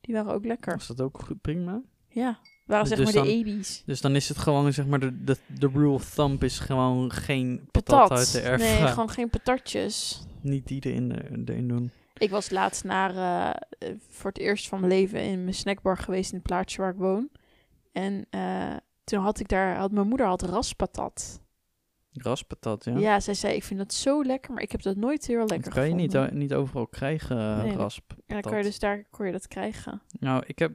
S2: Die waren ook lekker.
S1: Was dat ook goed, prima?
S2: Ja, waren zeg
S1: Dus
S2: maar de
S1: dan-
S2: Ebi's.
S1: Dus dan is het gewoon, zeg maar, de, de, de rule of thumb is gewoon geen patat,
S2: Patat.
S1: uit de
S2: nee,
S1: airfryer.
S2: gewoon geen patatjes.
S1: Niet die erin, eh, erin doen.
S2: Ik was laatst naar, eh, eh, voor het eerst van mijn leven in mijn snackbar geweest in het plaatsje waar ik woon. En toen had ik daar, had mijn moeder had raspatat.
S1: Raspatat, ja.
S2: Ja. zij zei, ik vind dat zo lekker, maar ik heb dat nooit heel lekker
S1: dat kan je niet,
S2: gevonden.
S1: niet overal krijgen,
S2: Nee,
S1: rasp.
S2: En dan kon je dus daar kon je dat krijgen.
S1: Nou, ik heb,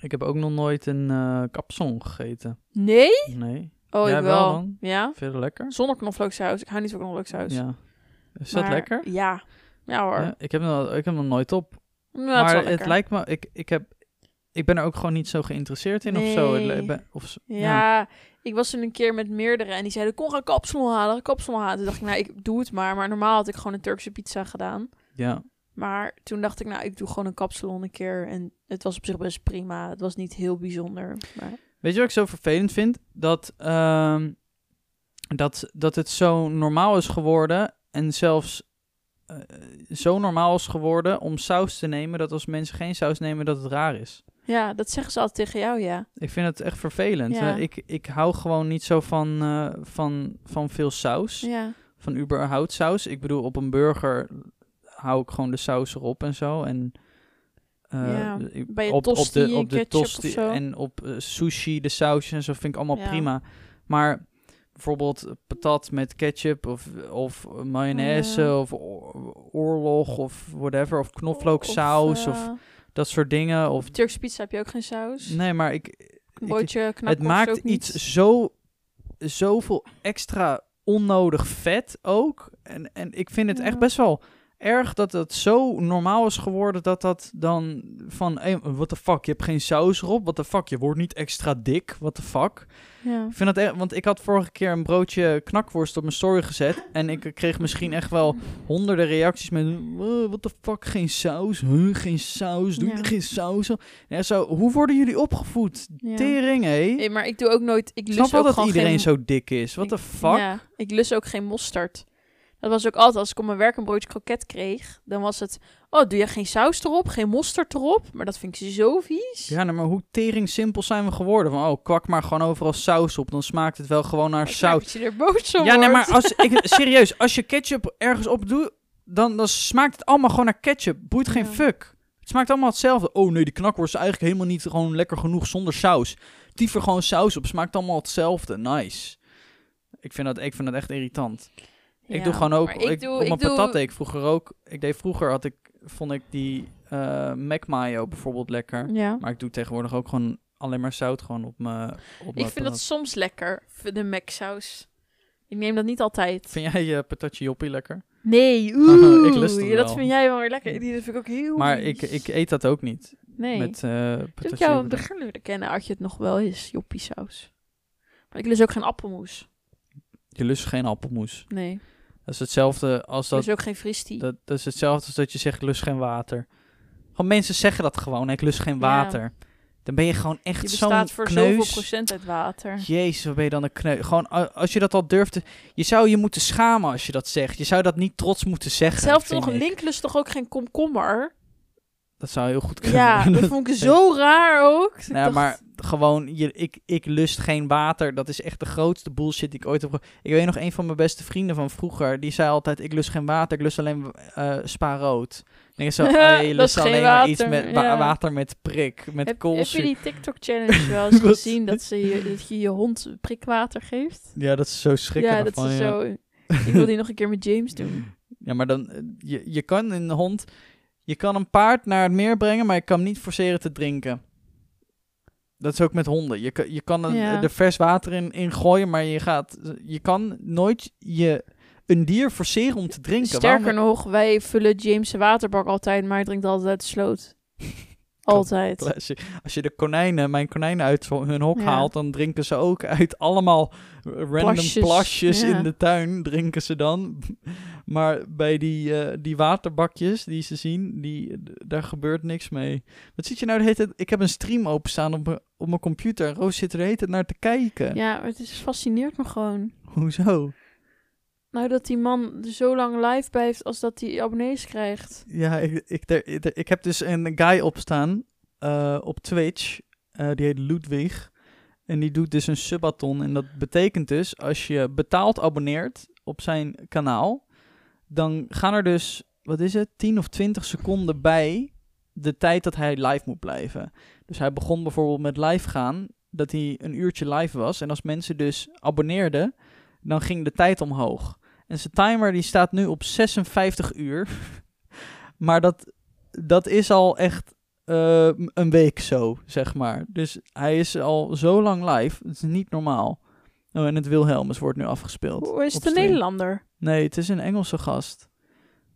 S1: ik heb ook nog nooit een eh kapsong gegeten.
S2: Nee?
S1: Nee.
S2: Oh,
S1: Jij
S2: ik
S1: wel dan?
S2: Ja?
S1: Veel lekker?
S2: Zonder knoflooksaus. Ik hou niet van knoflooksaus.
S1: Ja. Is dat
S2: Maar-
S1: lekker?
S2: Ja. Ja hoor.
S1: Ja, ik, heb nog, ik heb nog nooit op. Maar het lijkt me, ik, ik, heb, ik ben er ook gewoon niet zo geïnteresseerd in of zo. Ben- Of, zo-
S2: Ja, ik was toen een keer met meerdere en die zeiden, kom gaan kapsalon halen, kapsalon halen. Toen dacht ik, nou, ik doe het maar. Maar normaal had ik gewoon een Turkse pizza gedaan.
S1: ja.
S2: Maar toen dacht ik, nou, ik doe gewoon een kapsalon een keer. En het was op zich best prima. Het was niet heel bijzonder. Maar...
S1: Weet je wat ik zo vervelend vind? Dat, ehm, dat, dat het zo normaal is geworden en zelfs eh, zo normaal is geworden om saus te nemen, dat als mensen geen saus nemen, dat het raar is.
S2: Ja, dat zeggen ze altijd tegen jou, ja.
S1: Ik vind het echt vervelend.
S2: Ja.
S1: Eh, ik, ik hou gewoon niet zo van, eh, van, van veel saus.
S2: Ja,
S1: Van überhaupt saus. Ik bedoel, op een burger hou ik gewoon de saus erop en zo. En
S2: Ja,
S1: ik-
S2: bij je
S1: op, op de, op de
S2: of
S1: tosti en op eh, sushi, de sausjes en zo vind ik allemaal
S2: Ja.
S1: prima. Maar bijvoorbeeld patat met ketchup of, of mayonaise of oorlog of whatever. Of knoflooksaus of,
S2: eh,
S1: dat soort dingen. Of,
S2: Turkse pizza heb je ook geen saus.
S1: nee, maar ik, het maakt
S2: niet.
S1: iets zo, zoveel extra onnodig vet ook. En, en ik vind het echt best wel erg dat het zo normaal is geworden dat dat dan van, hey, what the fuck, je hebt geen saus erop, what the fuck, je wordt niet extra dik, what the fuck.
S2: Ja.
S1: Ik vind dat echt, want ik had vorige keer een broodje knakworst op mijn story gezet en ik kreeg misschien echt wel honderden reacties met, "Uh, what the fuck, geen saus, huh, geen saus, doe je
S2: Ja.
S1: geen saus? Ja, zo, hoe worden jullie opgevoed?
S2: Ja.
S1: Tering, hé?
S2: Nee, maar ik doe ook nooit... Ik
S1: Ik snap
S2: lust
S1: wel dat iedereen
S2: geen,
S1: zo dik is, what the
S2: ik-
S1: fuck?
S2: Ja, ik lust ook geen mosterd. Dat was ook altijd, als ik op mijn werk een broodje kroket kreeg, dan was het... Oh, doe je geen saus erop, geen mosterd erop? Maar dat vind ik zo vies.
S1: Ja, nou, maar hoe tering simpel zijn we geworden? Van, oh, kwak maar gewoon overal saus op, dan smaakt het wel gewoon naar
S2: Ik
S1: saus.
S2: dat je er boos om
S1: Ja, nee, maar als, ik, <laughs> serieus, als je ketchup ergens op doet, dan, dan smaakt het allemaal gewoon naar ketchup. Boeit geen
S2: Ja.
S1: fuck. Het smaakt allemaal hetzelfde. Oh nee, die knakworst is eigenlijk helemaal niet gewoon lekker genoeg zonder saus. Diever gewoon saus op, smaakt allemaal hetzelfde. Nice. Ik vind dat, ik vind dat echt irritant. Ik
S2: Ja,
S1: doe gewoon ook, ik,
S2: doe,
S1: op mijn
S2: doe-
S1: patat ik vroeger ook. Ik deed vroeger, had ik, vond ik die eh Mac mayo bijvoorbeeld lekker.
S2: Ja.
S1: Maar ik doe tegenwoordig ook gewoon alleen maar zout gewoon op mijn op
S2: Ik vind dat soms lekker, de Mac saus. Ik neem dat niet altijd.
S1: Vind jij je patatje joppie lekker?
S2: Nee, <laughs> oeh.
S1: Ik lust
S2: ja, dat vind jij wel weer lekker. Die vind ik ook heel
S1: Maar ik, ik eet dat ook niet.
S2: Nee.
S1: Met eh
S2: Toen ik
S1: patatje
S2: jou begin kennen, had je het nog wel eens, joppie saus. Maar ik lust ook geen appelmoes.
S1: Je lust geen appelmoes.
S2: Nee.
S1: Dat is hetzelfde als dat,
S2: lust ook geen fristie.
S1: dat, dat is hetzelfde als dat je zegt ik lust geen water. Gewoon mensen zeggen dat gewoon, ik lust geen
S2: Ja.
S1: water. Dan ben je gewoon
S2: je
S1: echt
S2: bestaat
S1: zo'n
S2: voor
S1: kneus.
S2: zoveel procent uit water.
S1: Jezus, wat ben je dan een kneus. Gewoon als je dat al durft te... Je zou je moeten schamen als je dat zegt. Je zou dat niet trots moeten zeggen.
S2: Hetzelfde nog. Link lust toch ook geen komkommer?
S1: Dat zou heel goed kunnen.
S2: Ja, <laughs> dat vond ik zo raar ook. Ik
S1: Nou,
S2: dacht,
S1: maar gewoon, je, ik, ik lust geen water. Dat is echt de grootste bullshit die ik ooit heb gehoord. Ik weet nog, een van mijn beste vrienden van vroeger, die zei altijd, ik lust geen water, ik lust alleen eh spa rood. Ik denk zo, <laughs> oh, je lust alleen maar iets
S2: water,
S1: met wa-
S2: ja.
S1: water met prik, met
S2: heb, heb je die TikTok-challenge wel eens <laughs> gezien? Dat, ze je, dat je je hond prikwater geeft?
S1: Ja, dat is zo schrikkelijk.
S2: ja, dat
S1: van,
S2: is
S1: ja.
S2: zo... Ik wil die nog een keer met James doen.
S1: Ja, maar dan, eh, je, je kan een hond, je kan een paard naar het meer brengen, maar je kan hem niet forceren te drinken. Dat is ook met honden. Je, kan- je kan een,
S2: Ja.
S1: er vers water in, in gooien, maar je, gaat, je kan nooit je, een dier forceren om te drinken.
S2: Sterker
S1: Waarom-
S2: nog, wij vullen James' waterbak altijd, maar hij drinkt altijd uit de sloot. Altijd.
S1: Classic. Als je de konijnen, mijn konijnen uit hun hok
S2: Ja.
S1: haalt, dan drinken ze ook uit allemaal random plasjes,
S2: Plasjes, ja.
S1: in de tuin, drinken ze dan. <laughs> Maar bij die, eh, die waterbakjes die ze zien, die, daar gebeurt niks mee. Wat zit je nou de hele tijd? Ik heb een stream openstaan op, mijn- op mijn computer. Roos zit er de hele tijd naar te kijken.
S2: Ja, het is fascineert me gewoon.
S1: Hoezo?
S2: Nou, dat die man zo lang live blijft als dat hij abonnees krijgt.
S1: Ja, ik, ik, ik, ik heb dus een guy opstaan eh, op Twitch. eh, die heet Ludwig. En die doet dus een subathon. En dat betekent dus, als je betaald abonneert op zijn kanaal, dan gaan er dus, wat is het, 10 of 20 seconden bij de tijd dat hij live moet blijven. Dus hij begon bijvoorbeeld met live gaan, dat hij een uurtje live was. En als mensen dus abonneerden, dan ging de tijd omhoog. En zijn timer die staat nu op 56 uur. <laughs> maar dat, dat is al echt eh, een week zo, zeg maar. Dus hij is al zo lang live. Het is niet normaal. Oh, en het Wilhelmus wordt nu afgespeeld.
S2: Hoe is het een. Nederlander?
S1: Nee, het is een Engelse gast.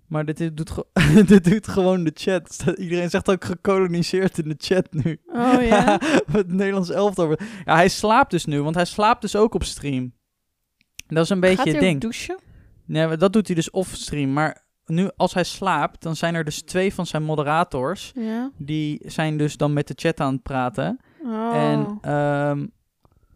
S1: Maar dit, is- doet, <laughs> dit doet gewoon de chat. <laughs> Iedereen zegt ook gekoloniseerd in de chat nu.
S2: Oh ja.
S1: het Nederlands elftal. Ja, hij slaapt dus nu, want hij slaapt dus ook op stream. Dat is een beetje
S2: Gaat
S1: het ding.
S2: douchen?
S1: Nee, dat doet hij dus off-stream. Maar nu, als hij slaapt, dan zijn er dus twee van zijn moderators.
S2: Ja.
S1: Die zijn dus dan met de chat aan het praten.
S2: Oh.
S1: En ehm,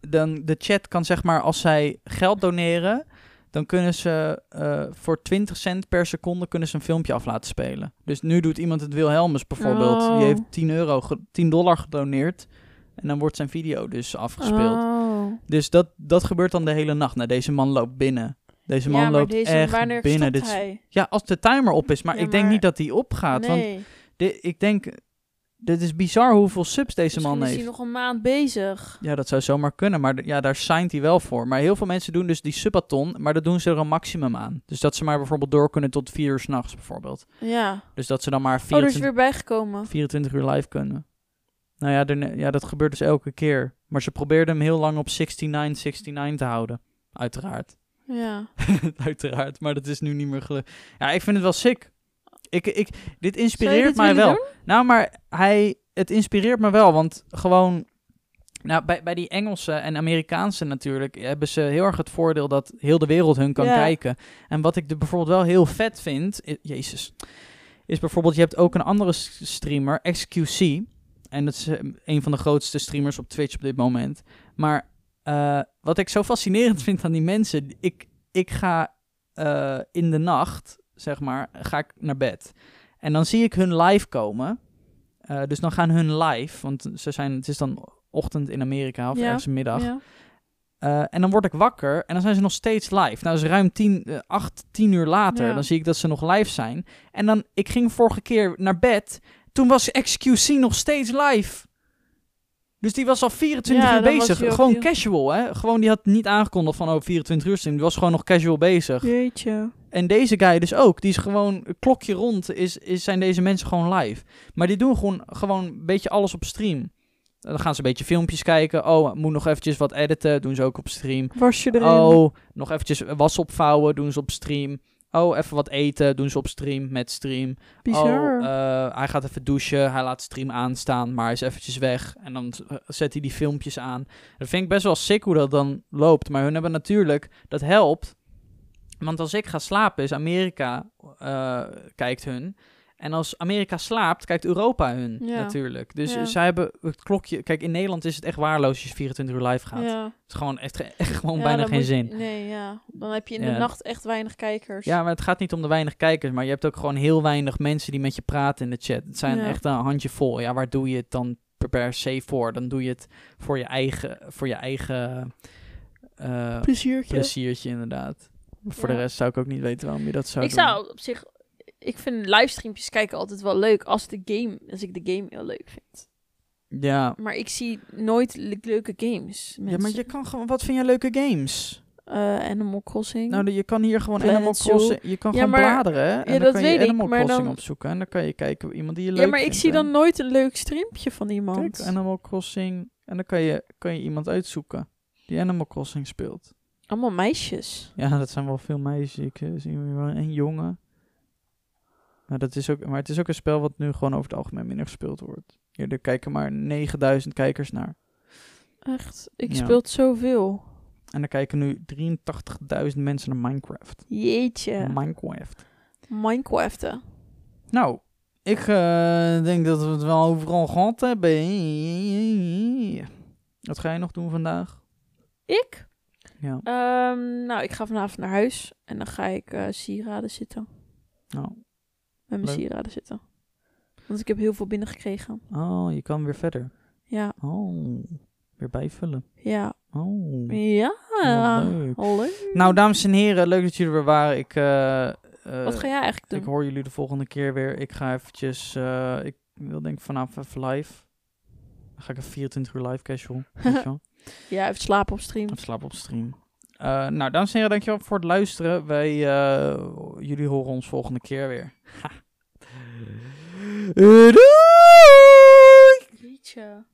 S1: dan de chat kan zeg maar, als zij geld doneren, dan kunnen ze eh, voor 20 cent per seconde kunnen ze een filmpje af laten spelen. Dus nu doet iemand het Wilhelmus bijvoorbeeld.
S2: Oh.
S1: Die heeft 10, euro ge- 10 dollar gedoneerd. En dan wordt zijn video dus afgespeeld.
S2: Oh.
S1: Dus dat, dat gebeurt dan de hele nacht. Nou, deze man loopt binnen. Deze man
S2: ja,
S1: loopt
S2: deze,
S1: echt binnen. Dit is- ja, als de timer op is. Maar
S2: Ja,
S1: ik denk
S2: maar-
S1: niet dat die opgaat. Want ik denk, dit is bizar hoeveel subs deze
S2: Misschien
S1: man
S2: is
S1: heeft.
S2: hij nog een maand bezig.
S1: Ja, dat zou zomaar kunnen. Maar ja, daar signt hij wel voor. Maar heel veel mensen doen dus die subathon. Maar dat doen ze er een maximum aan. Dus dat ze maar bijvoorbeeld door kunnen tot 4 uur s'nachts bijvoorbeeld.
S2: Ja.
S1: Dus dat ze dan maar
S2: Oh, er is
S1: 24,
S2: weer bijgekomen.
S1: 24 uur live kunnen. Nou ja, er- ja, dat gebeurt dus elke keer. Maar ze probeerden hem heel lang op 69, 69 te houden. Uiteraard. <laughs>
S2: Ja.
S1: Uiteraard, maar dat is nu niet meer gelukt. Ja, ik vind het wel sick. Ik, ik, dit inspireert
S2: dit
S1: mij wel.
S2: doen?
S1: Nou, maar hij, het inspireert me wel, want gewoon... Nou, bij, bij die Engelse en Amerikaanse natuurlijk hebben ze heel erg het voordeel dat heel de wereld hun kan kijken. En wat ik er bijvoorbeeld wel heel vet vind, jezus, is bijvoorbeeld je hebt ook een andere streamer, XQC. En dat is eh, een van de grootste streamers op Twitch op dit moment. Maar eh, wat ik zo fascinerend <laughs> vind aan die mensen, ik, ik ga eh, in de nacht, zeg maar, ga ik naar bed. En dan zie ik hun live komen. Dus dan gaan hun live, want ze zijn, het is dan ochtend in Amerika of
S2: Ja,
S1: ergens middag.
S2: Ja.
S1: En dan word ik wakker en dan zijn ze nog steeds live. Nou, is ruim tien, eh, acht, tien uur later.
S2: Ja.
S1: Dan zie ik dat ze nog live zijn. En dan, ik ging vorige keer naar bed. Toen was XQC nog steeds live. Dus die was al 24
S2: Ja,
S1: uur bezig. Gewoon
S2: heel-
S1: casual, hè. Gewoon, die had niet aangekondigd van, oh, 24 uur stream. Die was gewoon nog casual bezig.
S2: Jeetje.
S1: En deze guy dus ook. Die is gewoon, een klokje rond, is, is, zijn deze mensen gewoon live. Maar die doen gewoon, gewoon een beetje alles op stream. Dan gaan ze een beetje filmpjes kijken. Oh, moet nog eventjes wat editen. Doen ze ook op stream.
S2: Was je erin?
S1: Oh, nog eventjes was opvouwen. Doen ze op stream. Oh, even wat eten. Doen ze op stream met stream.
S2: Bizar.
S1: Oh, eh, hij gaat even douchen. Hij laat stream aanstaan, maar hij is eventjes weg. En dan eh, zet hij die filmpjes aan. Dat vind ik best wel sick hoe dat dan loopt. Maar hun hebben natuurlijk, dat helpt. Want als ik ga slapen, is Amerika, eh, kijkt hun. En als Amerika slaapt, kijkt Europa hun
S2: Ja.
S1: natuurlijk. Dus
S2: Ja.
S1: zij hebben het klokje. Kijk, in Nederland is het echt waarloos als je 24 uur live gaat.
S2: ja.
S1: Het is gewoon echt, echt gewoon bijna geen
S2: moet-
S1: zin.
S2: Nee, ja. Dan heb je in de nacht echt weinig kijkers.
S1: Ja, maar het gaat niet om de weinig kijkers, maar je hebt ook gewoon heel weinig mensen die met je praten in de chat. Het zijn echt een handje vol. Ja, waar doe je het dan per, se voor? Dan doe je het voor je eigen, voor je eigen eh,
S2: Pleziertje.
S1: pleziertje, inderdaad. Voor de rest zou ik ook niet weten waarom je dat zou
S2: ik
S1: doen.
S2: zou op zich... Ik vind livestreampjes kijken altijd wel leuk als, de game, als ik de game heel leuk vind.
S1: Ja.
S2: Maar ik zie nooit le- leuke games.
S1: ja, maar je kan gewoon... Wat vind je leuke games?
S2: Eh, Animal Crossing.
S1: Nou, je kan hier gewoon
S2: Planet
S1: Animal. Crossing... Je kan
S2: Ja,
S1: gewoon
S2: maar-
S1: bladeren? En
S2: ja,
S1: dan kan je Animal Crossing
S2: dan-
S1: opzoeken. En dan kan je kijken iemand die je leuk
S2: ja, maar ik
S1: vindt,
S2: zie dan nooit een leuk streampje van iemand.
S1: Kijk, Animal Crossing. En dan kan je, kan je iemand uitzoeken die Animal Crossing speelt.
S2: Allemaal meisjes.
S1: Ja, dat zijn wel veel meisjes. Ik eh, zie wel een jongen. Maar, dat is ook, maar het is ook een spel wat nu gewoon over het algemeen minder gespeeld wordt. Hier, er kijken maar 9000 kijkers naar.
S2: Echt. Ik
S1: Ja.
S2: speel zoveel.
S1: En er kijken nu 83.000 mensen naar Minecraft.
S2: Jeetje.
S1: Minecraft.
S2: Minecraften.
S1: Nou, ik eh, denk dat we het wel overal gehad hebben. Wat ga je nog doen vandaag?
S2: Ik?
S1: Ja,
S2: Ehm, nou, ik ga vanavond naar huis. En dan ga ik eh, sieraden zitten.
S1: nou.
S2: Met mijn
S1: Leuk.
S2: sieraden zitten. Want ik heb heel veel binnengekregen.
S1: Oh, je kan weer verder.
S2: Ja.
S1: Oh, weer bijvullen.
S2: Ja.
S1: Oh.
S2: Ja.
S1: Leuk.
S2: Leuk.
S1: Nou, dames en heren, leuk dat jullie er weer waren. Ik, eh, eh,
S2: Wat ga jij eigenlijk doen?
S1: ik hoor jullie de volgende keer weer. Ik ga eventjes, eh, ik wil denk vanavond even live. Dan ga ik even 24 uur live casual. <laughs>
S2: Ja, even slapen op stream.
S1: Even slapen op stream. Nou, dames en heren, dankjewel voor het luisteren. Wij, jullie horen ons volgende keer weer. Ha. Ciao.